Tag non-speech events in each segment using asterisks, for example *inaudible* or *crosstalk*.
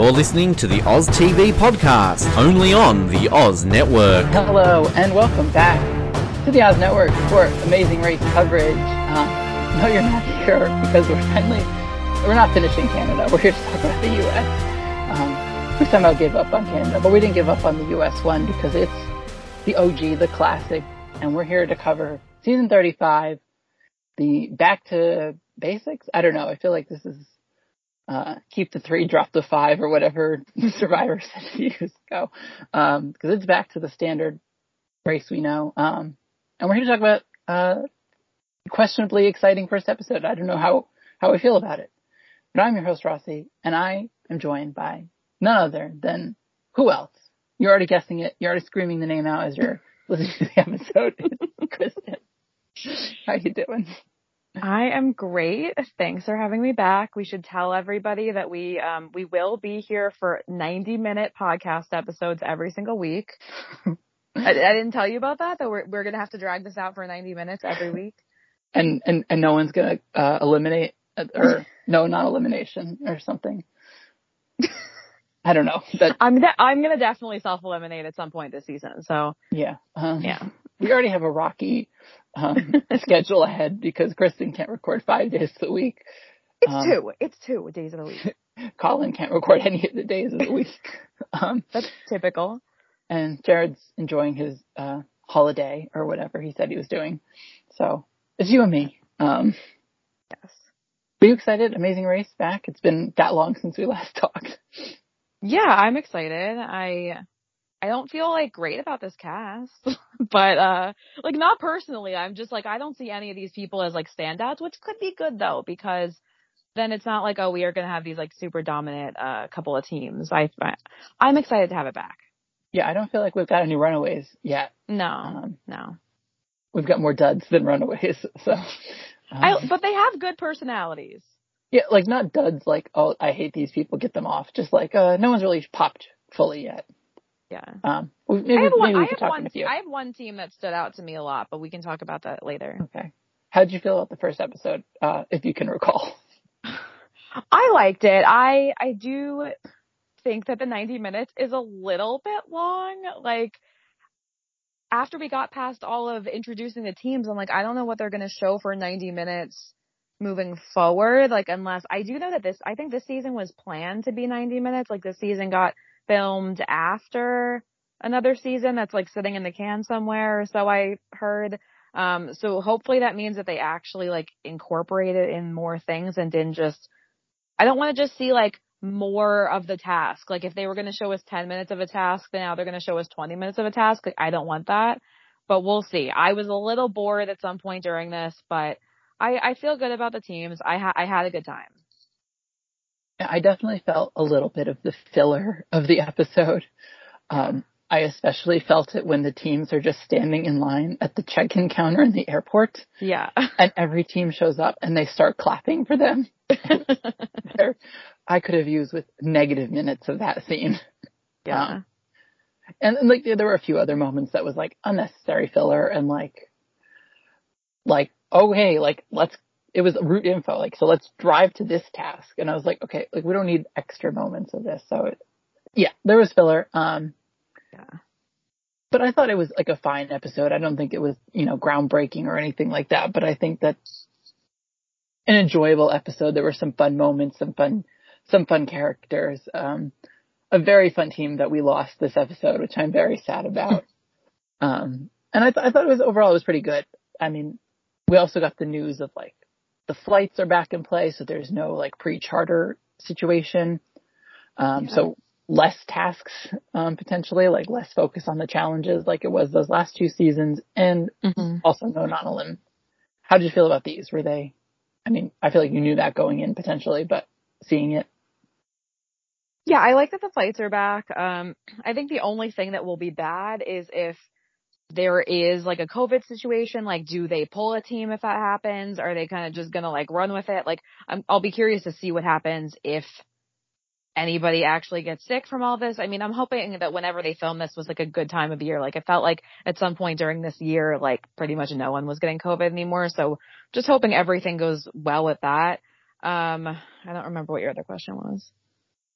You're listening to the Oz TV podcast, only on the Oz Network. Hello and welcome back to the Oz Network for Amazing Race coverage. Um, no, you're not here because we're finally we're not finishing Canada. We're here to talk about the U.S. Um, we somehow gave up on Canada, but we didn't give up on the U.S. one because it's the OG, the classic, and we're here to cover season 35, the back to basics. I don't know. I feel like this is uh, keep the three, drop the five, or whatever *laughs* Survivor said to use go, because um, it's back to the standard race we know. Um, and we're here to talk about uh, questionably exciting first episode. I don't know how how I feel about it, but I'm your host Rossi, and I am joined by none other than who else? You're already guessing it. You're already screaming the name out as you're *laughs* listening to the episode. Kristan, how you doing? I am great. Thanks for having me back. We should tell everybody that we um we will be here for 90 minute podcast episodes every single week. *laughs* I, I, didn't tell you about that. That we're we're gonna have to drag this out for 90 minutes every *laughs* week. And and and no one's gonna uh, eliminate uh, or no not elimination or something. *laughs* I don't know. That I'm de- I'm gonna definitely self eliminate at some point this season. So yeah, um, yeah. We already have a rocky um, *laughs* schedule ahead because Kristan can't record five days a week. It's um, two. It's two days of the week. *laughs* Colin can't record any of the days of the week. *laughs* Um, That's typical. And Jared's enjoying his uh, holiday or whatever he said he was doing. So it's you and me. Um, yes. Are you excited? Amazing Race back. It's been that long since we last talked. Yeah, I'm excited. I I don't feel like great about this cast, *laughs* but uh, like not personally. I'm just like I don't see any of these people as like standouts, which could be good though because then it's not like oh we are gonna have these like super dominant uh couple of teams. I, I I'm excited to have it back. Yeah, I don't feel like we've got any runaways yet. No, um, no. We've got more duds than runaways, *laughs* so. Um, I, but they have good personalities. Yeah, like not duds like oh I hate these people, get them off. Just like uh no one's really popped fully yet. Yeah. Um, maybe, I have one. I have one, I have one team that stood out to me a lot, but we can talk about that later. Okay. How did you feel about the first episode, uh, if you can recall? *laughs* I liked it. I I do think that the 90 minutes is a little bit long. Like after we got past all of introducing the teams, I'm like, I don't know what they're going to show for 90 minutes moving forward. Like unless I do know that this, I think this season was planned to be 90 minutes. Like this season got filmed after another season that's like sitting in the can somewhere, so I heard. Um, so hopefully that means that they actually like incorporated in more things and didn't just, I don't want to just see like more of the task. Like if they were going to show us 10 minutes of a task, then now they're going to show us 20 minutes of a task. Like I don't want that, but we'll see. I was a little bored at some point during this, but I, I feel good about the teams. I ha- I had a good time. I definitely felt a little bit of the filler of the episode. Um, I especially felt it when the teams are just standing in line at the check-in counter in the airport. Yeah. And every team shows up and they start clapping for them. *laughs* I could have used with negative minutes of that scene. Yeah. Um, and, and like there were a few other moments that was like unnecessary filler and like, like, oh hey, like let's it was route info, like, so let's drive to this task. And I was like, okay, like we don't need extra moments of this. So it, yeah, there was filler. Um, yeah. But I thought it was like a fine episode. I don't think it was, you know, groundbreaking or anything like that, but I think that's an enjoyable episode. There were some fun moments, some fun, some fun characters, um, a very fun team that we lost this episode, which I'm very sad about. *laughs* um, and I, th- I thought it was overall, it was pretty good. I mean, we also got the news of like the flights are back in play, so there's no like pre-charter situation. Um, yeah. so less tasks, um, potentially, like less focus on the challenges like it was those last two seasons and mm-hmm. also no non-Elim. How did you feel about these? Were they, I mean, I feel like you knew that going in potentially, but seeing it. Yeah, I like that the flights are back. Um, I think the only thing that will be bad is if there is like a COVID situation, like do they pull a team if that happens? Are they kind of just gonna like run with it? Like I'm, I'll be curious to see what happens if anybody actually gets sick from all this. I mean, I'm hoping that whenever they film this was like a good time of year. Like it felt like at some point during this year, like pretty much no one was getting COVID anymore. So just hoping everything goes well with that. Um, I don't remember what your other question was.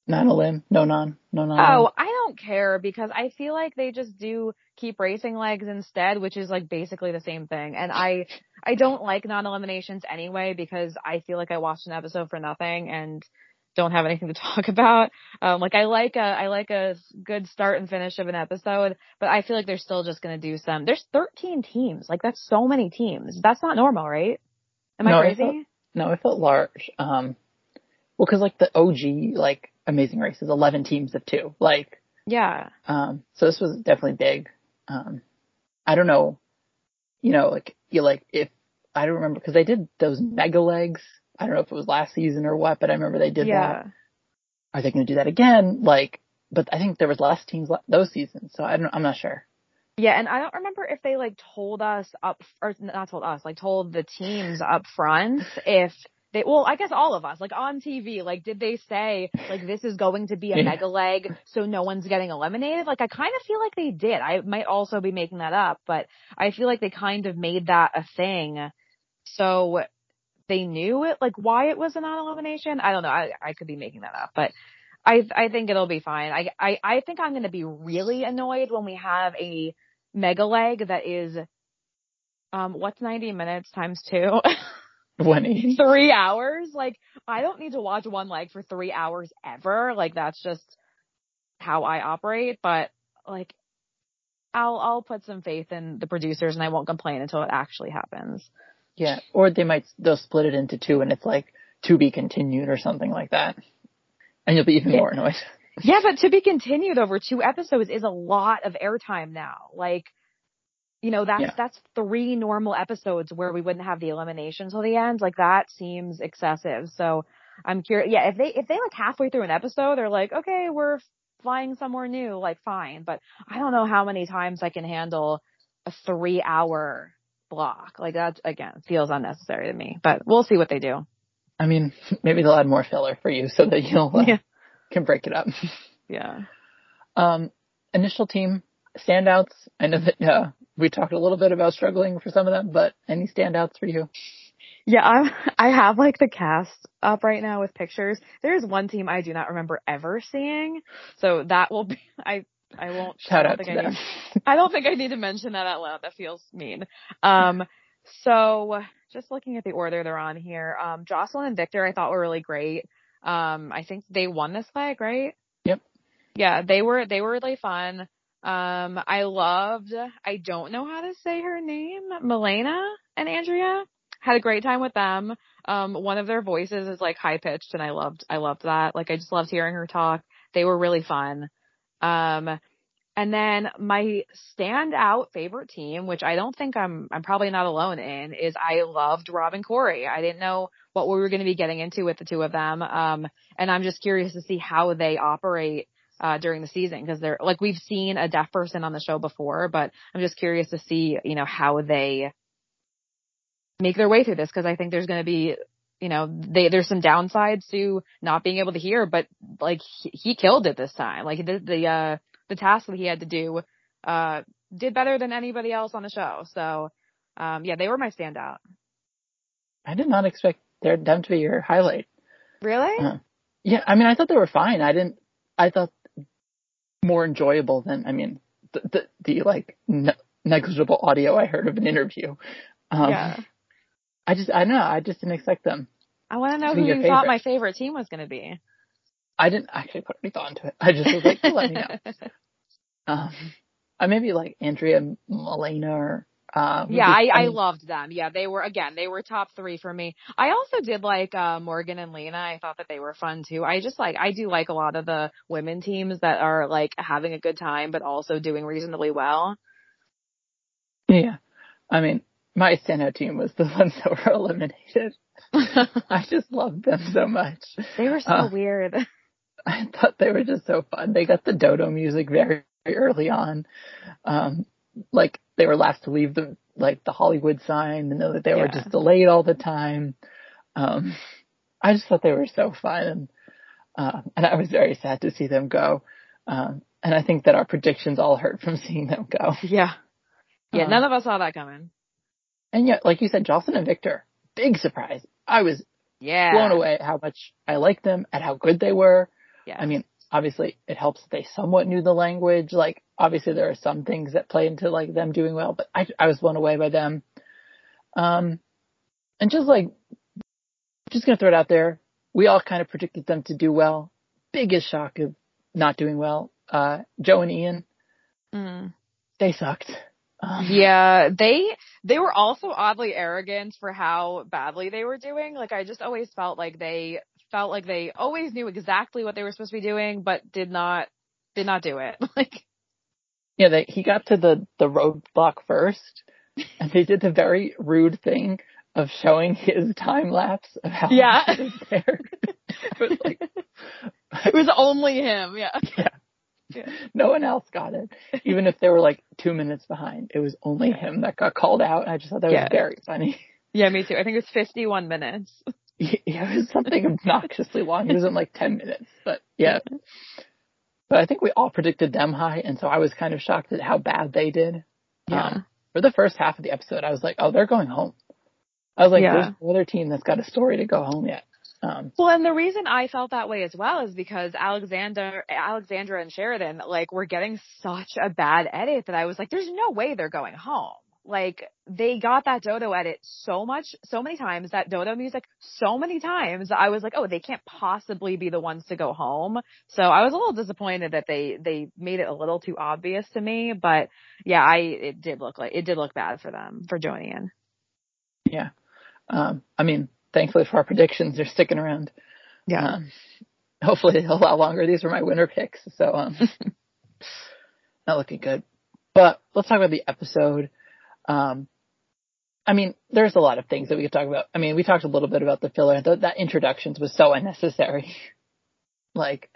Non-Elim, no non, no non. Oh, I don't care because I feel like they just do keep racing legs instead, which is like basically the same thing. And I, I don't like non-eliminations anyway because I feel like I watched an episode for nothing and don't have anything to *laughs* talk about. Um, like I like a, I like a good start and finish of an episode, but I feel like they're still just going to do some, there's 13 teams. Like that's so many teams. That's not normal, right? Am no, I crazy? It felt, no, I felt large. Um, well, cause like the OG, like amazing races, 11 teams of two. Like, yeah. Um, so this was definitely big. Um, I don't know, you know, like you like if I don't remember because they did those mega legs. I don't know if it was last season or what, but I remember they did yeah. that. Are they going to do that again? Like, but I think there was less teams those seasons, so I don't. I'm not sure. Yeah, and I don't remember if they like told us up or not told us, like told the teams up front if they well i guess all of us like on tv like did they say like this is going to be a mega leg so no one's getting eliminated? Like i kind of feel like they did. I might also be making that up but i feel like they kind of made that a thing. So they knew it like why it was a non-elimination? I don't know. I i could be making that up but i i think it'll be fine. I i, I think i'm going to be really annoyed when we have a mega leg that is um what's 90 minutes times two *laughs* Twenty. *laughs* Three hours? Like, I don't need to watch one leg for three hours ever. Like, that's just how I operate. But, like, I'll, I'll put some faith in the producers and I won't complain until it actually happens. Yeah. Or they might, they'll split it into two and it's like to be continued or something like that. And you'll be even yeah. more annoyed. Yeah, but to be continued over two episodes is a lot of airtime now. Like, you know, that's, yeah. that's three normal episodes where we wouldn't have the elimination till the end. Like that seems excessive. So I'm curious. Yeah. If they, if they like halfway through an episode, they're like, okay, we're flying somewhere new, like fine. But I don't know how many times I can handle a three hour block. Like that again feels unnecessary to me, but we'll see what they do. I mean, *laughs* maybe they'll add more filler for you so that you'll uh, yeah. can break it up. *laughs* Yeah. Um, initial team standouts. I know that uh, we talked a little bit about struggling for some of them, but any standouts for you? Yeah, I'm, I have like the cast up right now with pictures. There is one team I do not remember ever seeing, so that will be, *laughs* I, I won't, Shout I out to I them. Need, *laughs* I don't think I need to mention that out loud. That feels mean. Um, so just looking at the order they're on here, um, Jocelyn and Victor I thought were really great. Um, I think they won this leg, right? Yep. Yeah, they were, they were really fun. Um, I loved, I don't know how to say her name, Milena and Andrea. Had a great time with them. Um, one of their voices is like high pitched and I loved, I loved that. Like I just loved hearing her talk. They were really fun. Um, and then my standout favorite team, which I don't think I'm, I'm probably not alone in, is I loved Rob and Corey. I didn't know what we were going to be getting into with the two of them. Um, and I'm just curious to see how they operate uh, during the season because they're like we've seen a deaf person on the show before, but I'm just curious to see you know how they make their way through this because I think there's going to be you know they there's some downsides to not being able to hear, but like he, he killed it this time. Like the the uh, the task that he had to do uh, did better than anybody else on the show. So um, yeah, they were my standout. I did not expect their them to be your highlight. Really? Uh, yeah, I mean, I thought they were fine. I didn't. I thought more enjoyable than I mean the the, the like ne- negligible audio I heard of an interview. Um, yeah. I just I don't know I just didn't expect them. I want to know who you favorite. thought my favorite team was going to be. I didn't actually put any thought into it. I just was like, let me *laughs* know. Um, I maybe like Andrea Milena or Um, Yeah, I, I loved them. Yeah, they were again, they were top three for me. I also did like uh Morgan and Lena. I thought that they were fun too. I just like I do like a lot of the women teams that are like having a good time but also doing reasonably well. Yeah. I mean, my standout team was the *laughs* ones that were eliminated. *laughs* I just loved them so much. they were so Uh, weird. *laughs* I thought they were just so fun. They got the dodo music very, very early on. Um, like they were last to leave the like the Hollywood sign and know that they were just delayed all the time. Um, I just thought they were so fun and, uh, and I was very sad to see them go. Um, and I think that our predictions all hurt from *laughs* seeing them go. Yeah. Yeah, Uh, none of us saw that coming. And yet, like you said, Jocelyn and Victor, big surprise. I was Yeah. blown away at how much I liked them, at how good they were. Yeah. I mean, obviously it helps that they somewhat knew the language. Like, obviously there are some things that play into like them doing well, but I, I was blown away by them. Um, and just like, just gonna throw it out there. We all kind of predicted them to do well. Biggest shock of not doing well. Uh, Joe and Ian, Mm. they sucked. Um, Yeah, they they were also oddly arrogant for how badly they were doing. Like I just always felt like they felt like they always knew exactly what they were supposed to be doing, but did not did not do it. *laughs* Like Yeah, they, he got to the, the roadblock first, *laughs* and they did the very rude thing of showing his time lapse of how Yeah. he was there. it was like, it was only him. Yeah. *laughs* yeah, no one else got it. Even if they were like two minutes behind, it was only him that got called out. I just thought that Yeah. was very funny. Yeah, me too. I think it was 51 minutes. Yeah, it was something *laughs* obnoxiously long. It was in like 10 minutes, but yeah. But I think we all predicted them high, and so I was kind of shocked at how bad they did. Yeah. Um, for the first half of the episode, I was like, oh, they're going home. I was like, Yeah. there's no other team that's got a story to go home yet. Um, Well, and the reason I felt that way as well is because Alexander, Alexandra and Sheridan, like, were getting such a bad edit that I was like, there's no way they're going home. Like, they got that Dodo edit so much, so many times, that Dodo music so many times, I was like, oh, they can't possibly be the ones to go home. So I was a little disappointed that they, they made it a little too obvious to me, but yeah, I, it did look like, it did look bad for them, for Joe and Ian. yeah. Um, I mean, thankfully for our predictions, they're sticking around. Um, hopefully a lot longer. These were my winter picks, so um, *laughs* not looking good. But let's talk about the episode. Um, I mean, there's a lot of things that we could talk about. I mean, we talked a little bit about the filler. Th- that introductions was so unnecessary. *laughs* like,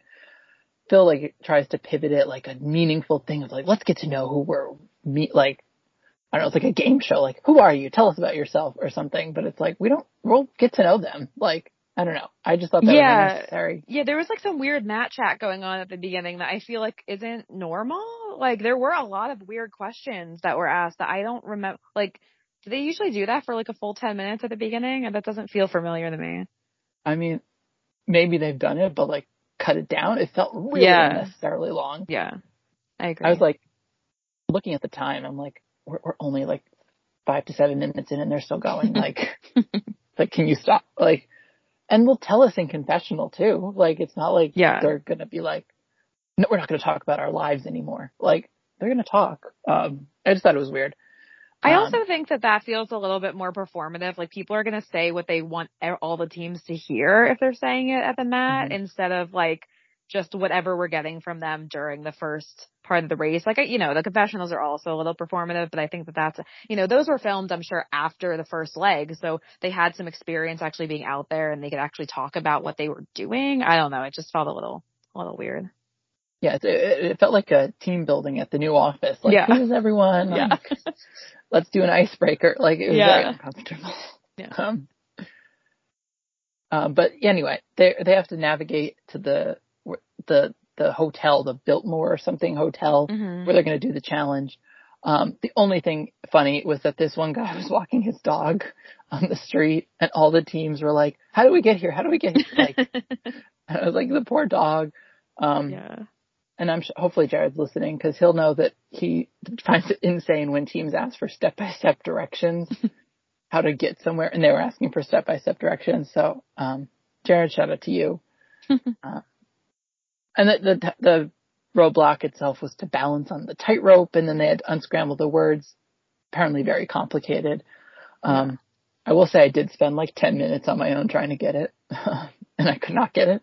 Phil like tries to pivot it like a meaningful thing of like, let's get to know who we're meet. Like, I don't know, it's like a game show. Like, who are you? Tell us about yourself or something. But it's like we don't. We'll get to know them. Like, I don't know. I just thought that Yeah. was unnecessary. Yeah, there was like some weird mat chat going on at the beginning that I feel like isn't normal. Like there were a lot of weird questions that were asked that I don't remember. Like, do they usually do that for like a full 10 minutes at the beginning? And that doesn't feel familiar to me. I mean, maybe they've done it, but like cut it down. It felt really Yeah. unnecessarily long. Yeah. I agree. I was like, looking at the time, I'm like, we're, we're only like five to seven minutes in and they're still going. Like, *laughs* like, can you stop? Like, and they'll tell us in confessional too. Like, it's not like Yeah. they're going to be like, no, we're not going to talk about our lives anymore. Like, they're going to talk. Um, I just thought it was weird. I Um, also think that that feels a little bit more performative. Like people are going to say what they want all the teams to hear if they're saying it at the mat Mhm. instead of like just whatever we're getting from them during the first part of the race. Like, you know, the confessionals are also a little performative, but I think that that's, you know, those were filmed, I'm sure, after the first leg. So they had some experience actually being out there and they could actually talk about what they were doing. I don't know. It just felt a little, a little weird. Yeah, it, it, felt like a team building at the new office. Like, Yeah. who's everyone? *laughs* Yeah. Like, let's do an icebreaker. Like, it was Yeah. very uncomfortable. Yeah. *laughs* Um, uh, but anyway, they they have to navigate to the the the hotel, the Biltmore or something hotel, Mhm. where they're going to do the challenge. Um, the only thing funny was that this one guy *laughs* was walking his dog on the street, and all the teams were like, "How do we get here? How do we get here?" Like, *laughs* I was like, "The poor dog." Um, yeah. and I'm sure, hopefully Jared's listening because he'll know that he finds it insane when teams ask for step by step directions, *laughs* how to get somewhere, and they were asking for step by step directions. So, um, Jared, shout out to you. uh, and the, the the roadblock itself was to balance on the tightrope, and then they had to unscramble the words. apparently very complicated. Um, I will say I did spend like 10 minutes on my own trying to get it *laughs* and I could not get it.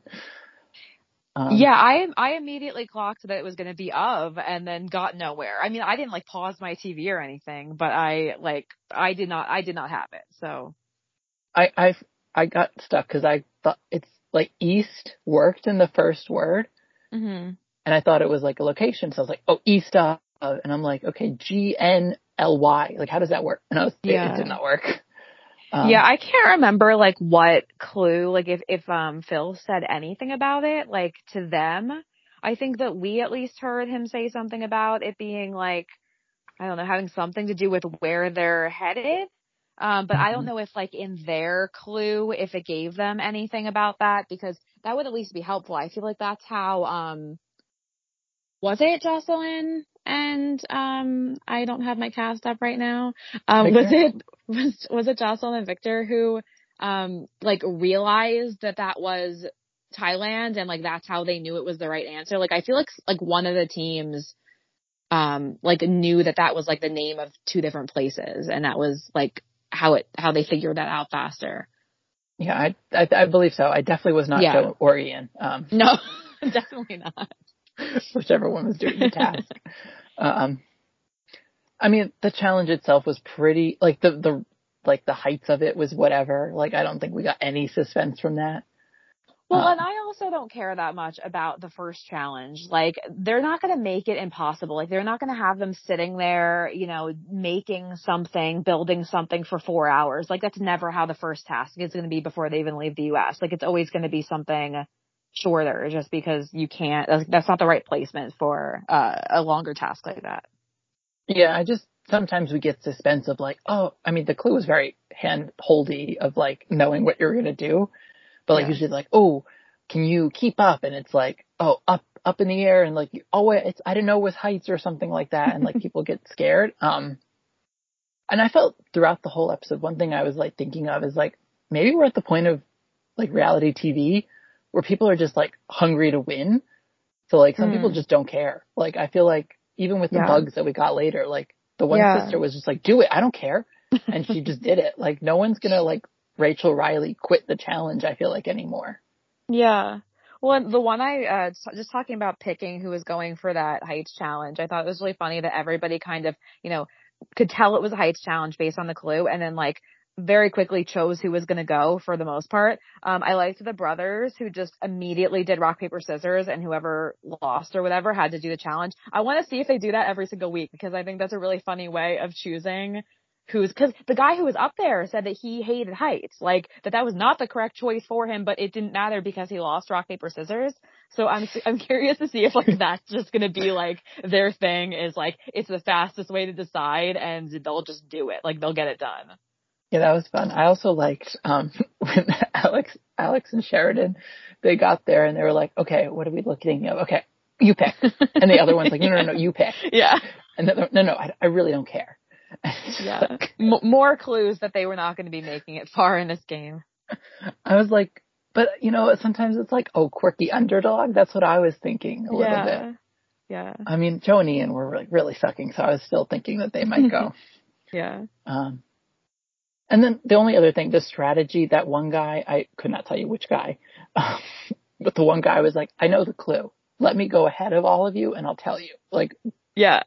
Um, yeah, I I immediately clocked that it was going to be of, and then got nowhere. I mean, I didn't like pause my TV or anything, but I like I did not I did not have it. So I I I got stuck because I thought it's like east worked in the first word, mm-hmm. and I thought it was like a location. So I was like, oh, east of, and I'm like, okay, G N L Y. Like, how does that work? And I was, yeah. it, it did not work. Um, yeah, I can't remember like what clue, like if, if, um, Phil said anything about it, like to them. I think that we at least heard him say something about it being like, I don't know, having something to do with where they're headed. Um, but I don't mm-hmm. know if like in their clue, if it gave them anything about that because that would at least be helpful. I feel like that's how, um, was it Jocelyn and um I don't have my cast up right now. Um was it was was it Jocelyn and Victor who um like realized that that was Thailand and like that's how they knew it was the right answer. Like I feel like like one of the teams um like knew that that was like the name of two different places and that was like how it how they figured that out faster. Yeah, I I, I believe so. I definitely was not yeah. Joe or Ian. Um *laughs* No, *laughs* definitely not. *laughs* whichever one was doing the task. um, I mean, the challenge itself was pretty, like the, the, like the heights of it was whatever. Like, I don't think we got any suspense from that. Well, um, and I also don't care that much about the first challenge. Like, they're not going to make it impossible. Like, they're not going to have them sitting there, you know, making something, building something for four hours. Like, that's never how the first task is going to be before they even leave the U.S. Like, it's always going to be something shorter just because you can't, that's not the right placement for uh, a longer task like that. Yeah, I just, sometimes we get suspense of like, oh, I mean, the clue was very hand holdy of like knowing what you're going to do. But like yeah. usually like, oh, can you keep up? And it's like, oh, up, up in the air and like, oh, it's, I don't know with heights or something like that. And like *laughs* people get scared. Um, and I felt throughout the whole episode, one thing I was like thinking of is like, maybe we're at the point of like reality TV where people are just like hungry to win. So like some mm. people hmm. just don't care. Like I feel like even with the yeah. bugs that we got later, like the one yeah. sister was just like, do it. I don't care. And she just did it. Like no one's going to like Rachel Reilly quit the challenge. I feel like anymore. Yeah. Well, the one I, uh, just talking about picking who was going for that heights challenge, I thought it was really funny that everybody kind of, you know, could tell it was a heights challenge based on the clue and then like very quickly chose who was going to go for the most part. Um, I liked the brothers who just immediately did rock, paper, scissors and whoever lost or whatever had to do the challenge. I want to see if they do that every single week because I think that's a really funny way of choosing who's, cause the guy who was up there said that he hated heights, like that that was not the correct choice for him, but it didn't matter because he lost rock, paper, scissors. So I'm, *laughs* I'm curious to see if like that's just going to be like their thing is like, it's the fastest way to decide and they'll just do it. Like they'll get it done. Yeah, that was fun. I also liked um *laughs* when Alex Alex and Sheridan they got there and they were like, Okay, what are we looking at? Okay, you pick. And the other one's like, No, no, no, you pick. *laughs* Yeah. And then no, no, I, I really don't care. Yeah. *laughs* M- more clues that they were not going to be making it far in this game. I was like, but you know, sometimes it's like, oh, quirky underdog. That's what I was thinking a yeah. little bit. Yeah. I mean, Joe and Ian were really, really sucking, so I was still thinking that they might go. *laughs* yeah. Um, and then the only other thing, the strategy, that one guy, I could not tell you which guy, um, *laughs* but the one guy was like, I know the clue. Let me go ahead of all of you and I'll tell you. Like, yeah.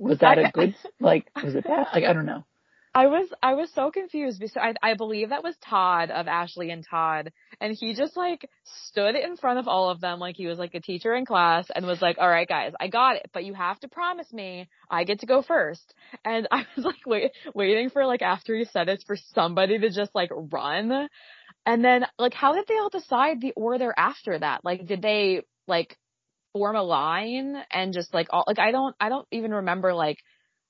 Was that a good, like, was it bad? Like, I don't know. I was I was so confused because I I believe that was Todd of Ashley and Todd and he just like stood in front of all of them like he was like a teacher in class and was like all right guys I got it but you have to promise me I get to go first and *laughs* I was like wait waiting for like after he said it for somebody to just like run and then like how did they all decide the order after that like did they like form a line and just like all like I don't I don't even remember like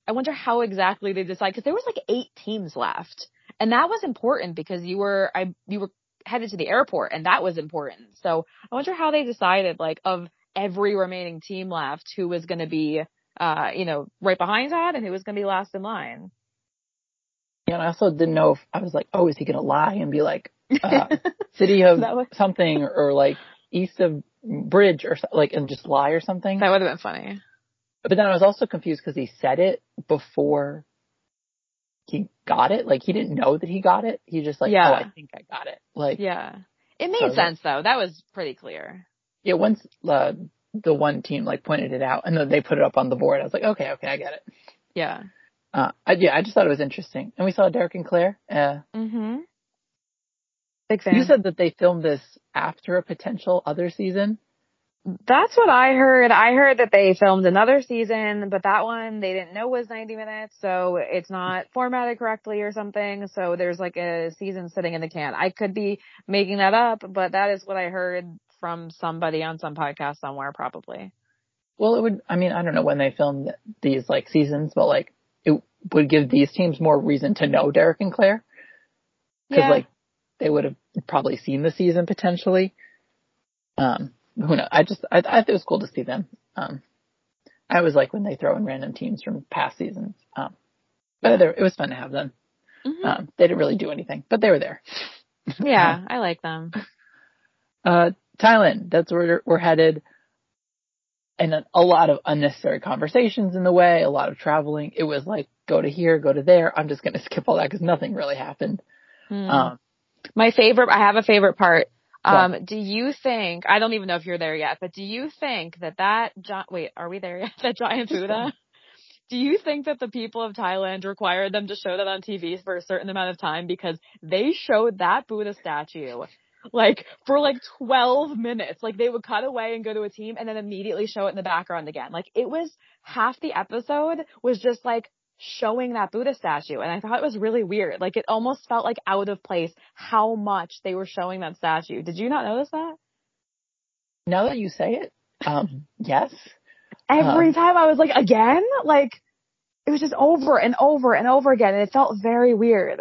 I wonder how exactly they decide because there was like eight teams left, and that was important because you were I you were headed to the airport, and that was important. So I wonder how they decided like of every remaining team left who was going to be uh you know right behind Todd and who was going to be last in line. Yeah, and I also didn't know if I was like, oh, is he going to lie and be like, uh, *laughs* city of was- something or like east of bridge or like and just lie or something. That would have been funny. But then I was also confused because he said it before he got it. Like he didn't know that he got it. He just like, Yeah. oh, I think I got it. Like, Yeah. It made So that- sense though. That was pretty clear. yeah, once uh, the one team like pointed it out and then they put it up on the board, I was like, okay, okay, I get it. Yeah. Uh, I, yeah, I just thought it was interesting. And we saw Derek and Claire. Uh, Mhm. Big fan. you said that they filmed this after a potential other season. That's what I heard. I heard that they filmed another season, but that one they didn't know was 90 minutes, so it's not formatted correctly or something. So there's like a season sitting in the can. I could be making that up, but that is what I heard from somebody on some podcast somewhere probably. Well, it would, I mean, I don't know when they filmed these like seasons, but like it would give these teams more reason to know Derek and Claire. Cause Yeah. like they would have probably seen the season potentially. Um, who knows? I just, I, I thought it was cool to see them. Um, I always like when they throw in random teams from past seasons. Um, but it was fun to have them. Mhm. Um, they didn't really do anything, but they were there. yeah, *laughs* I like them. Uh, Thailand, that's where we're headed. And a, a lot of unnecessary conversations in the way, a lot of traveling. It was like, go to here, go to there. I'm just going *laughs* to skip all that because nothing really happened. Hmm. Um, My favorite, I have a favorite part. What? Um, do you think, I don't even know if you're there yet, but do you think that that, gi- wait, are we there yet? *laughs* That giant Buddha? Do you think that the people of Thailand required them to show that on TV for a certain amount of time because they showed that Buddha statue like for like 12 minutes. Like they would cut away and go to a team and then immediately show it in the background again. Like it was half the episode was just like showing that Buddha statue and I thought it was really weird. Like it almost felt like out of place how much they were showing that statue. Did you not notice that? now that you say it, um, *laughs* yes. Every Um, time I was like, again? Like it was just over and over and over again and it felt very weird.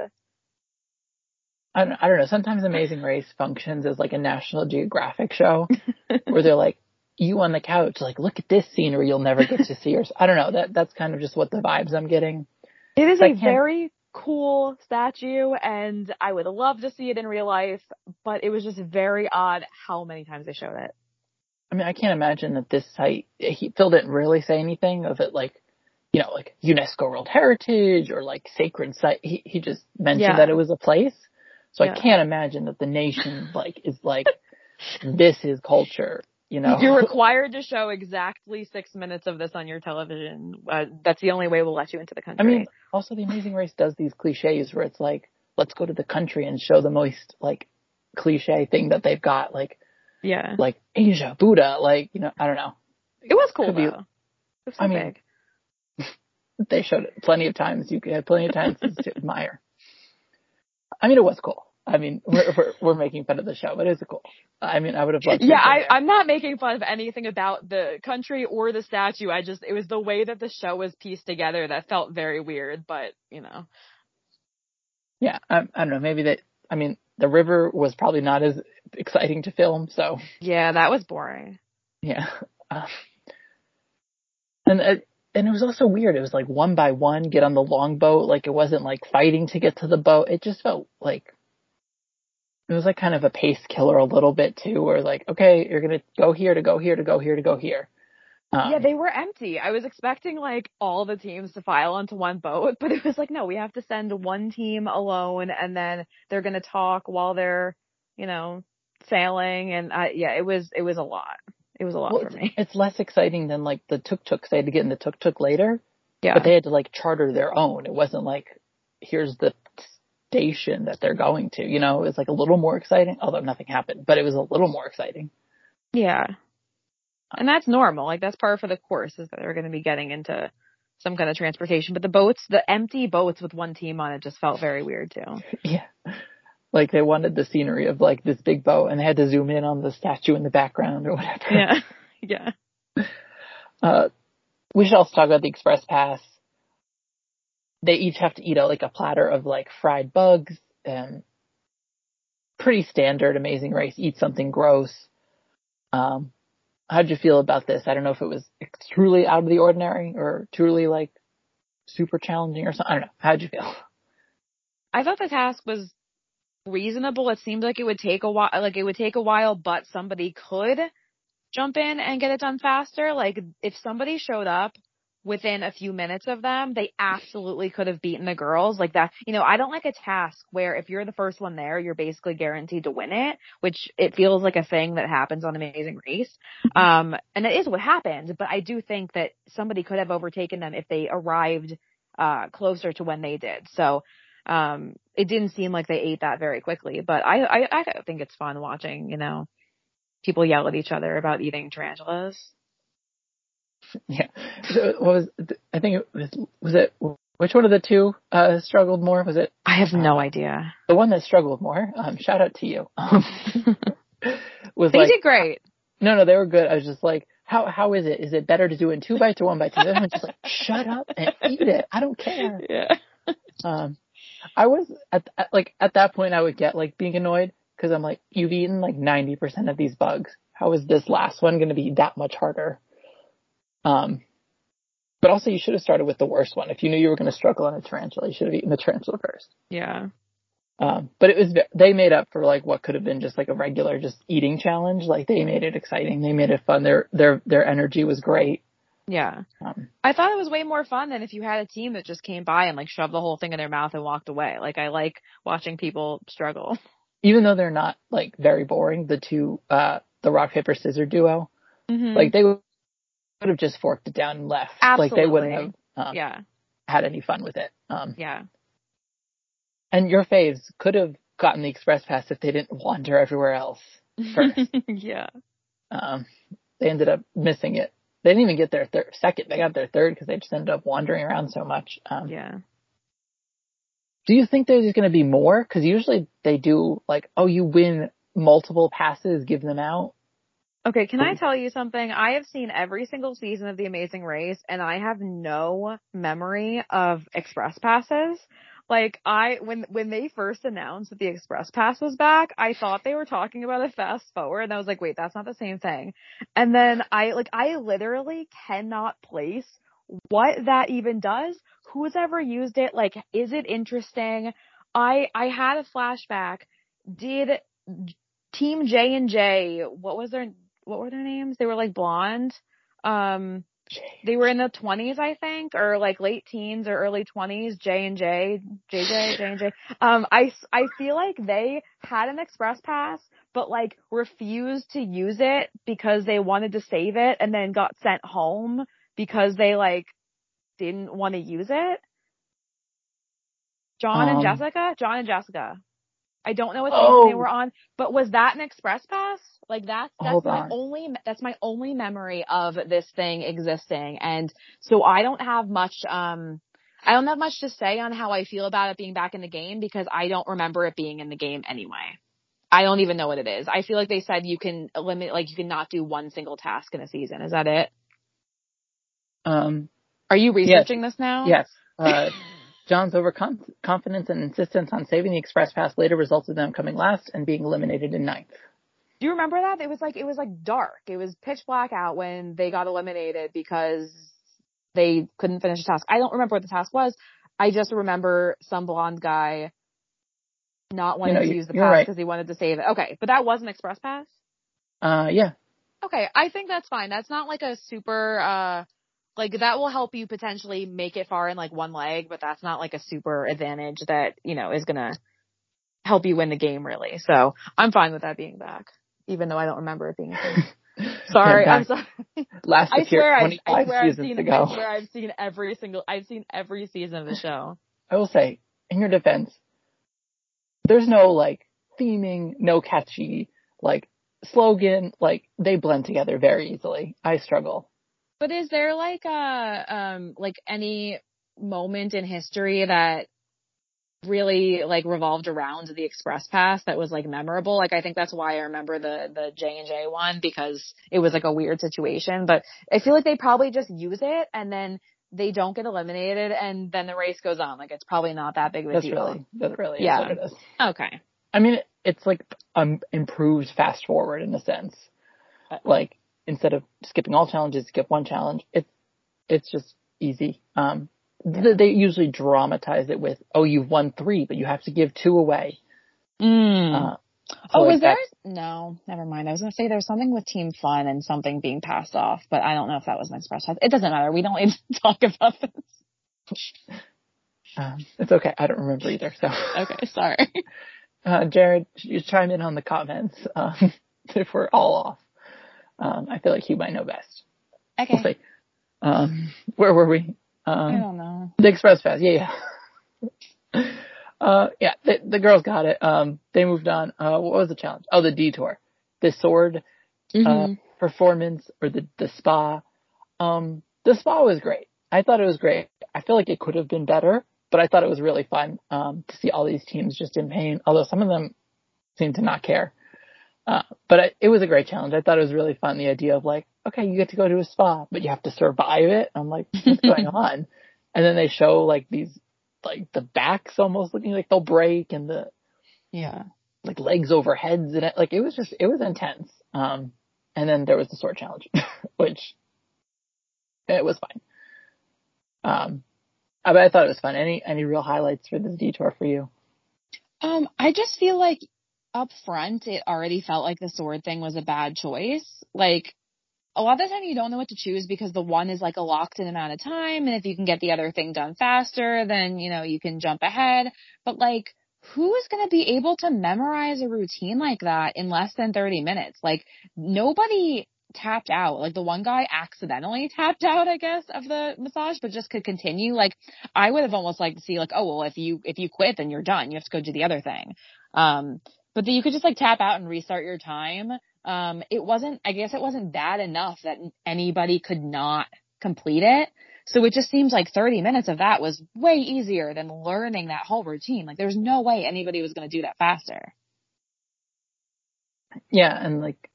I don't, I don't know. Sometimes Amazing Race functions as like a National Geographic show *laughs* where they're like, you on the couch, like, look at this scenery you'll never get to see. Or I don't know. That that's kind of just what the vibes I'm getting. It is a very cool statue and I would love to see it in real life, but it was just very odd how many times they showed it. I mean, I can't imagine that this site, he, Phil didn't really say anything of it like, you know, like UNESCO World Heritage or like sacred site. He, he just mentioned Yeah. that it was a place. So Yeah. I can't imagine that the nation like is like, *laughs* this is culture, you know? You're *laughs* required to show exactly six minutes of this on your television. Uh, that's the only way we'll let you into the country. I mean, also the Amazing Race does these cliches where it's like, let's go to the country and show the most like cliche thing that they've got, like, yeah. like Asia, Buddha, like, you know, I don't know. It was cool be- though. It was so I mean, big. *laughs* They showed it plenty of times. You had plenty of times to admire. I mean, it was cool. I mean, we're, we're, we're making fun of the show, but it's cool. I mean, I would have loved Yeah, I, I'm not making fun of anything about the country or the statue. I just, it was the way that the show was pieced together that felt very weird, but you know. yeah, I, I don't know. Maybe that, I mean, the river was probably not as exciting to film. So Yeah, that was boring. yeah. Um, and, uh, and it was also weird. It was like one by one, get on the longboat. Like it wasn't like fighting to get to the boat. It just felt like, it was like kind of a pace killer a little bit too, where like, okay, you're going to go here to go here to go here to go here. Um, yeah, they were empty. I was expecting like all the teams to file onto one boat, *laughs* but it was like, no, we have to send one team alone and then they're going to talk while they're, you know, sailing. And I, yeah, it was, it was a lot. It was a lot Well, for me. *laughs* it's less exciting than like the tuk tuks. They had to get in the tuk tuk later, Yeah. but they had to like charter their own. It wasn't like here's the station that they're going to. You know, it was like a little more exciting. Although nothing happened, but it was a little more exciting. yeah. And that's normal. Like that's par for the course is that they're going to be getting into some kind of transportation. But the boats, the empty boats with one team on it just felt very weird too. *laughs* Yeah, like they wanted the scenery of like this big boat, and they had to zoom in on the statue in the background or whatever. Yeah. *laughs* yeah. Uh, we should also talk about the express pass. They each have to eat like a platter of like fried bugs and pretty standard amazing race. Eat something gross. Um, how'd you feel about this? I don't know if it was truly out of the ordinary or truly like super challenging or something. I don't know. How'd you feel? I thought the task was reasonable. It seemed like it would take a while, like it would take a while, but somebody could jump in and get it done faster. Like if somebody showed up within a few minutes of them, they absolutely could have beaten the girls like that. You know, I don't like a task where if you're the first one there, you're basically guaranteed to win it, which it feels like a thing that happens on Amazing Race. Um, and it is what happened, but I do think that somebody could have overtaken them if they arrived, uh, closer to when they did. So, um, it didn't seem like they ate that very quickly, but I, I, I think it's fun watching, you know, people yell at each other about eating tarantulas. *laughs* Yeah. So what was I think it was was it which one of the two uh struggled more? Was it I have no idea. The one that struggled more. Um shout out to you. *laughs* Um *laughs* was they like, did great. No, no, they were good. I was just like, how how is it? Is it better to do in two bites or one bite? And I'm just like, shut up and eat it. I don't care. Yeah. Um, I was at, at like at that point I would get like being annoyed because I'm like, you've eaten like ninety percent of these bugs. How is this last one going to be that much harder? Um, but also you should have started with the worst one. If you knew you were going to struggle on a tarantula, you should have eaten the tarantula first. Yeah. Um, but it was, they made up for like what could have been just like a regular just eating challenge. Like they made it exciting. They made it fun. Their, their, their energy was great. Yeah. Um, I thought it was way more fun than if you had a team that just came by and like shoved the whole thing in their mouth and walked away. Like I like watching people struggle. *laughs* Even though they're not like very boring, the two, uh, the rock, paper, scissor duo, mm-hmm. like they would have just forked it down and left. Absolutely. Like they wouldn't have um, yeah. had any fun with it. Um, yeah. And your faves could have gotten the express pass if they didn't wander everywhere else first. *laughs* yeah. Um, they ended up missing it. They didn't even get their third, second. They got their third because they just ended up wandering around so much. Um, yeah. Do you think there's going to be more? Because usually they do like, oh, you win multiple passes, give them out. Okay, can I tell you something? I have seen every single season of The Amazing Race and I have no memory of express passes. Like I when when they first announced that the express pass was back, I thought they were talking about a fast forward and I was like, wait, that's not the same thing. And then I like I literally cannot place what that even does. Who's ever used it? Like is it interesting? I I had a flashback. Did Team J and J, what was their what were their names? They were like blonde. Um, they were in the 20s, I think, or like late teens or early 20s. J and J, JJ, J and J. *laughs* Um, I I feel like they had an express pass, but like refused to use it because they wanted to save it, and then got sent home because they like didn't want to use it. John um, and Jessica, John and Jessica. I don't know what oh. they were on, but was that an express pass? Like that's that's Hold my on. only that's my only memory of this thing existing, and so I don't have much um I don't have much to say on how I feel about it being back in the game because I don't remember it being in the game anyway. I don't even know what it is. I feel like they said you can limit like you can not do one single task in a season. Is that it? Um, are you researching yes. this now? Yes. *laughs* Uh, John's overconfidence and insistence on saving the express pass later resulted in them coming last and being eliminated in ninth. Do you remember that? It was like it was like dark. It was pitch black out when they got eliminated because they couldn't finish a task. I don't remember what the task was. I just remember some blonde guy not wanting you know, to use the pass because right. he wanted to save it. Okay, but that was an express pass. Uh, yeah. Okay, I think that's fine. That's not like a super uh like that will help you potentially make it far in like one leg, but that's not like a super advantage that, you know, is gonna help you win the game really. So I'm fine with that being back, even though I don't remember it being *laughs* Sorry, I'm sorry. Last *laughs* I swear, I, I swear I've seen, ago. I swear I've seen every single, I've seen every season of the show. I will say, in your defense, there's no like theming, no catchy like slogan. Like they blend together very easily. I struggle. But is there like a um like any moment in history that really like revolved around the express pass that was like memorable? Like i think that's why i remember the the j and j one because it was like a weird situation. But i feel like they probably just use it and then they don't get eliminated and then the race goes on. Like it's probably not that big of a that's deal. really that really yeah. what it is. Okay. I mean it's like um improved fast forward in a sense. Uh, like instead of skipping all challenges, skip one challenge. It's it's just easy. Um, th- they usually dramatize it with, oh, you've won three, but you have to give two away. Mm. Uh, So oh, like was there? No, never mind. I was going to say there's something with Team Fun and something being passed off, but I don't know if that was an express pass. It doesn't matter. We don't need to *laughs* talk about this. *laughs* Um, it's okay. I don't remember either. So *laughs* okay, sorry. Uh, Jared, you chime in on the comments um, if we're all off. Um, I feel like you might know best. Okay. We'll see. Um, where were we? Um, I don't know. The Express Pass. Yeah, yeah. *laughs* uh, yeah, the, the, girls got it. Um, they moved on. Uh, what was the challenge? Oh, the detour, the sword, uh, mm-hmm. uh, performance or the, the spa. Um, the spa was great. I thought it was great. I feel like it could have been better, but I thought it was really fun, um, to see all these teams just in pain, although some of them seemed to not care. Uh, but I, it was a great challenge. I thought it was really fun. The idea of like, okay, you get to go to a spa, but you have to survive it. I'm like, what's *laughs* going on? And then they show like these, like the backs almost looking like they'll break and the, yeah, like legs over heads and it, like it was just, it was intense. Um, and then there was the sword challenge, *laughs* which it was fine. Um, I, I thought it was fun. Any, any real highlights for this detour for you? Um, I just feel like up front, it already felt like the sword thing was a bad choice. Like, a lot of the time you don't know what to choose because the one is like a locked in amount of time. And if you can get the other thing done faster, then, you know, you can jump ahead. But like, who is going to be able to memorize a routine like that in less than 30 minutes? Like, nobody tapped out. Like the one guy accidentally tapped out, I guess, of the massage, but just could continue. Like I would have almost liked to see like, oh well, if you if you quit, then you're done. You have to go do the other thing. Um, but then you could just like tap out and restart your time. Um, it wasn't, I guess it wasn't bad enough that anybody could not complete it. So it just seems like 30 minutes of that was way easier than learning that whole routine. Like there's no way anybody was going to do that faster. Yeah. And like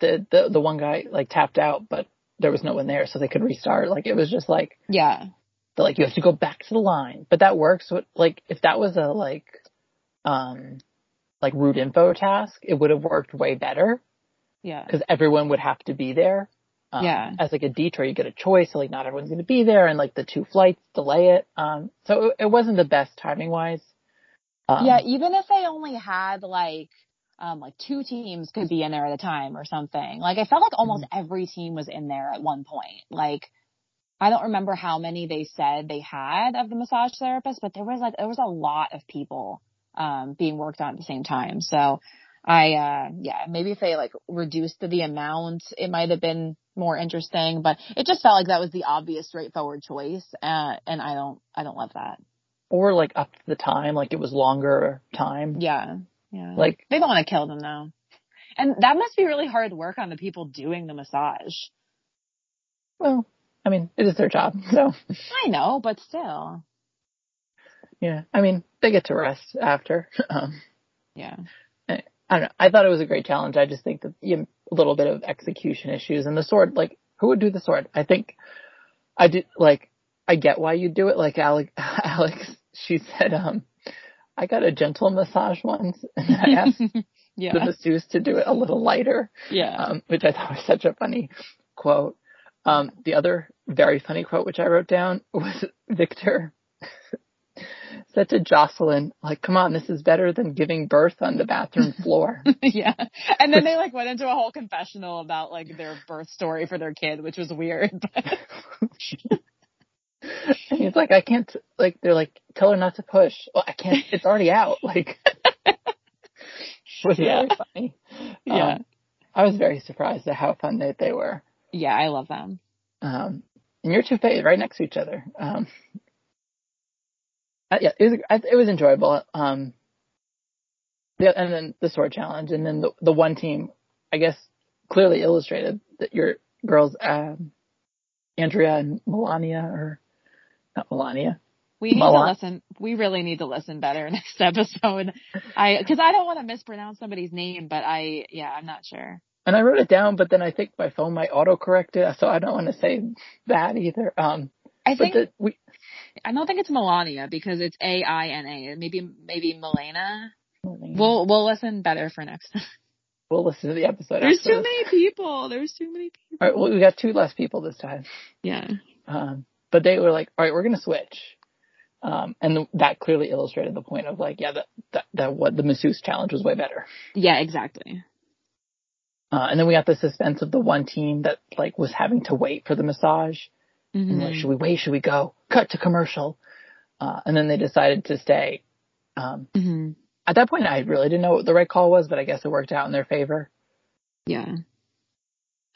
the, the, the one guy like tapped out, but there was no one there so they could restart. Like it was just like, yeah, like you have to go back to the line, but that works. Like if that was a like, um, like route info task, it would have worked way better. Yeah. Cause everyone would have to be there. Um, yeah. As like a detour, you get a choice. So like not everyone's going to be there and like the two flights delay it. Um, so it, it wasn't the best timing wise. Um, yeah. Even if they only had like, um, like two teams could be in there at a time or something. Like I felt like almost mm-hmm. every team was in there at one point. Like I don't remember how many they said they had of the massage therapist, but there was like, there was a lot of people um, being worked on at the same time. So I, uh, yeah, maybe if they like reduced the amount, it might have been more interesting, but it just felt like that was the obvious straightforward choice. Uh, and I don't, I don't love that. Or like up to the time, like it was longer time. Yeah. Yeah. Like they don't want to kill them though. And that must be really hard work on the people doing the massage. Well, I mean, it is their job, so. I know, but still. Yeah, I mean, they get to rest after. *laughs* Um, yeah. I, I don't know. I thought it was a great challenge. I just think that you know, a little bit of execution issues and the sword, like, who would do the sword? I think I did, like, I get why you do it. Like Alex, *laughs* Alex, she said, um, I got a gentle massage once *laughs* and I asked yeah. the masseuse to do it a little lighter. Yeah. Um, which I thought was such a funny quote. Um, the other very funny quote, which I wrote down was Victor said to Jocelyn, like, come on, this is better than giving birth on the bathroom *laughs* floor. *laughs* yeah. And then they like went into a whole confessional about like their birth story for their kid, which was weird. *laughs* and he's like, I can't, like, they're like, tell her not to push. Well, I can't, it's already out. Like, was yeah. very funny. Yeah. Um, I was very surprised at how fun they, they were. Yeah, I love them. Um, and you're two faces right next to each other. Um, yeah, it was it was enjoyable. Um, yeah, and then the sword challenge, and then the the one team, I guess, clearly illustrated that your girls, um, Andrea and Melania, or not Melania. We need Milan- to listen. We really need to listen better *laughs* next episode. I because I don't want to mispronounce somebody's name, but I yeah, I'm not sure. And I wrote it down, but then I think my phone might autocorrect it, so I don't want to say that either. Um, I think the, we I don't think it's Melania because it's A I N A. Maybe maybe Melena. We'll we'll listen better for next time. We'll listen to the episode. There's too many people. There's too many people. All right, well, we got two less people this time. Yeah. Um, but they were like, all right, we're gonna switch. Um, and th- that clearly illustrated the point of like, yeah, that, that, that what the masseuse challenge was way better. Yeah, exactly. Uh, and then we got the suspense of the one team that like was having to wait for the massage. Mm-hmm. Like, should we wait? Should we go? Cut to commercial. Uh, and then they decided to stay. Um, mm-hmm. at that point, I really didn't know what the right call was, but I guess it worked out in their favor. Yeah.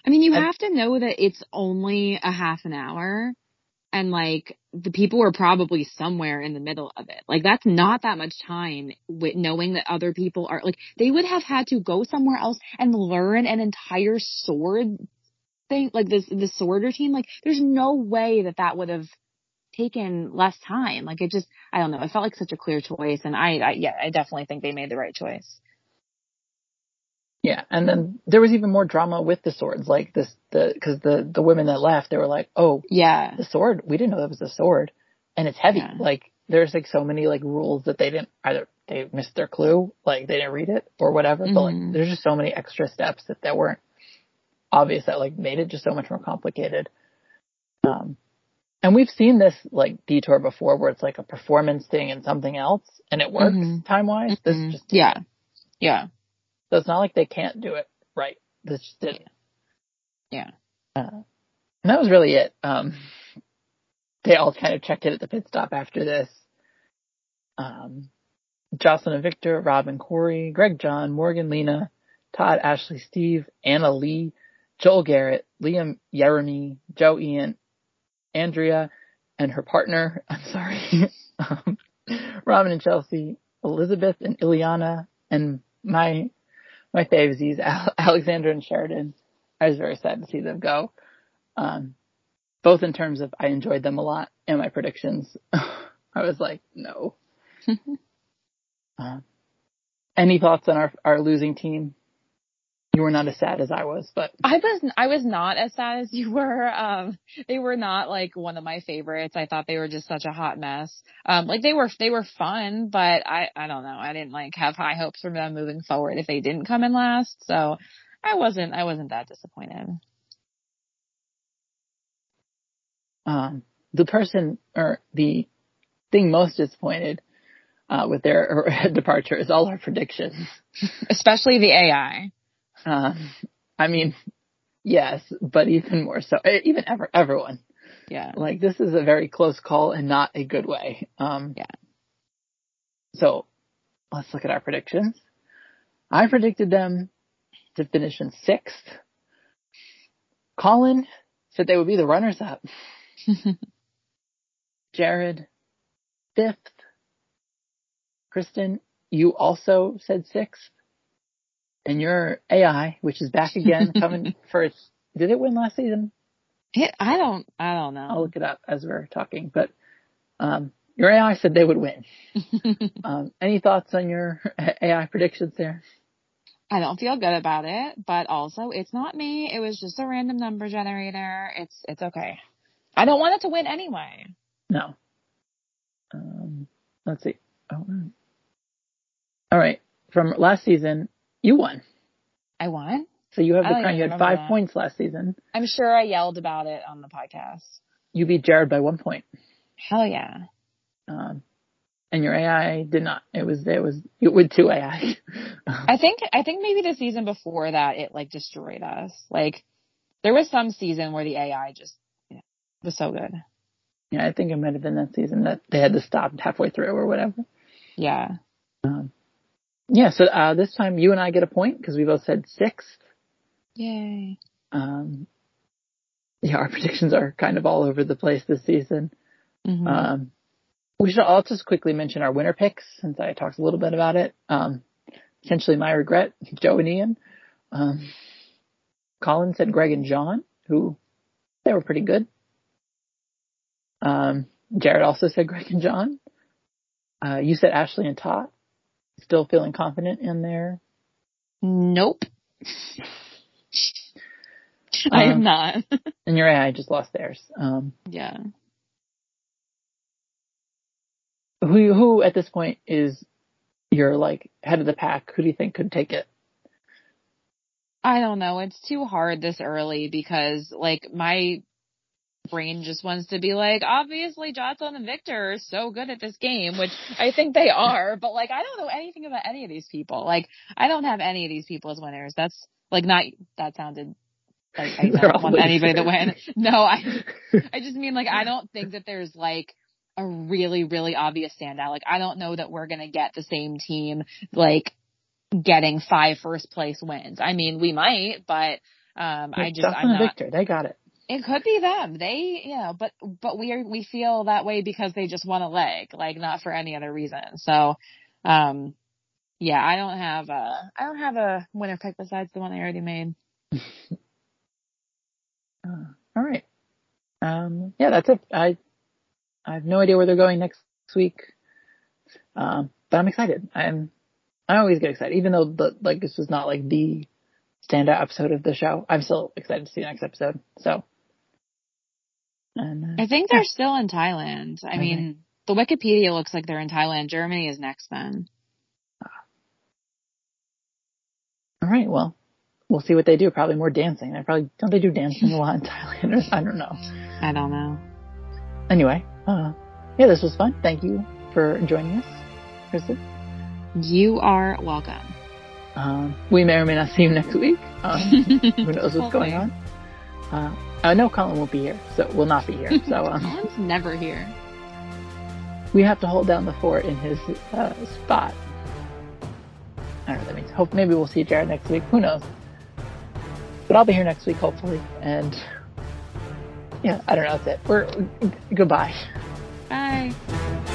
I mean, you And- have to know that it's only a half an hour and like the people were probably somewhere in the middle of it. Like that's not that much time with knowing that other people are like they would have had to go somewhere else and learn an entire sword thing, like this, the sword routine. Like there's no way that that would have taken less time. Like it just, I don't know. It felt like such a clear choice and I, I yeah, I definitely think they made the right choice. Yeah, and then there was even more drama with the swords, like this, the because the the women that left, they were like, "Oh, Yeah. the sword, we didn't know that was a sword, and it's heavy." Yeah. Like there's like so many like rules that they didn't either they missed their clue, like they didn't read it or whatever. But like Mhm. there's just so many extra steps that that weren't obvious that like made it just so much more complicated. Um, and we've seen this like detour before, where it's like a performance thing and something else, and it works Mhm. time wise. This Mhm. just Yeah. Yeah. So it's not like they can't do it right. This just didn't. Yeah. Uh, and that was really it. Um, they all kind of checked in at the pit stop after this. Um, Jocelyn and Victor, Rob and Corey, Greg John, Morgan, Lena, Todd, Ashley, Steve, Anna Leigh, Joel Garrett, Liam, Jeremy, Joe Ian, Andrea, and her partner, *laughs* I'm sorry, um, Robbin and Chelsea, Elizabeth and Iliana, and my my favesies, Al- Alexandra and Sheridan. I was very sad to see them go. Um, both in terms of I enjoyed them a lot and my predictions. *laughs* I was like, no. uh, *laughs* any thoughts on our our losing team? You were not as sad as I was, but I was I was not as sad as you were. Um, they were not like one of my favorites. I thought they were just such a hot mess. Um, like they were they were fun, but I I don't know. I didn't like have high hopes for them moving forward if they didn't come in last. So I wasn't I wasn't that disappointed. um, the person or the thing most disappointed uh, with their *laughs* departure is all our predictions. Especially the AI. Um, I mean, yes, but even more so, eh, even ever, everyone. Yeah. Like this is a very close call and not a good way. Um, Yeah. So let's look at our predictions. I predicted them to finish in sixth. Colin said they would be the runners up. *laughs* Jared, fifth. Kristan, you also said sixth. And your AI, which is back again, coming *laughs* for its, did it win last season? It, I don't I don't know. I'll look it up as we're talking, but, um, your AI said they would win. *laughs* Um, any thoughts on your *laughs* AI predictions there? I don't feel good about it, but also it's not me. It was just a random number generator. It's it's okay. I don't want it to win anyway. No. Um, let's see. Oh, all right. From last season, you won. I won. So you have the crown. You had five that. points last season. I'm sure I yelled about it on the podcast. You beat Jared by one point. Hell yeah. Um, and your AI did not. It was, it was, you with two AI. I think I think maybe the season before that it like destroyed us. Like there was some season where the AI just you know, was so good. yeah, I think it might have been that season that they had to stop halfway through or whatever. Yeah. Um, yeah, so, uh, this time you and I get a point because we both said sixth. Yay. Um, yeah, our *laughs* predictions are kind of all over the place this season. Mhm. Um, we should. I'll just quickly mention our winner picks since I talked a little bit about it. Um, potentially my regret, *laughs* Joe and Ian. Um, Colin said Greg and John, who they were pretty good. Um, Jared also said Greg and John. Uh, you said Ashley and Todd. Still feeling confident in there. nope. *laughs* I am Um, not. *laughs* And you're right, I just lost theirs. Um, yeah. who who at this point is your like head of the pack? Who do you think could take it? I don't know. It's too hard this early because like my brain just wants to be like, obviously Jocelyn and Victor are so good at this game, which I think they are, but like I don't know anything about any of these people. Like I don't have any of these people as winners. That's like not that sounded like I *laughs* don't want anybody to win. No, I *laughs* I just mean like I don't think that there's like a really, really obvious standout. Like I don't know that we're gonna get the same team like getting five first place wins. I mean, we might, but um I just I'm not Victor, they got it. It could be them. They, you know, but but we are we feel that way because they just won a leg, like not for any other reason. So, um, yeah, I don't have a I don't have a winner pick besides the one I already made. *laughs* Uh, all right. Um, yeah, that's it. I I have no idea where they're going next week, um, but I'm excited. I'm I always get excited, even though the like this was not like the standout episode of the show. I'm still excited to see the next episode. So, and uh, I think they're still in Thailand. I Okay. mean, the Wikipedia looks like they're in Thailand. Germany is next then. all right. Well, we'll see what they do. Probably more dancing. They probably don't they do dancing a lot in *laughs* Thailand? I don't know. I don't know. Anyway, uh, yeah, this was fun. Thank you for joining us, Kristan. You are welcome. Um, we may or may not see you next week. Um, *laughs* who knows what's going on? Uh, I know Colin won't be here, so will not be here. *laughs* So um, Colin's never here. we have to hold down the fort in his uh, spot. I don't know what that means. Hope maybe we'll see Jared next week. Who knows? But I'll be here next week, hopefully. And yeah, I don't know. That's it. We're goodbye. Bye.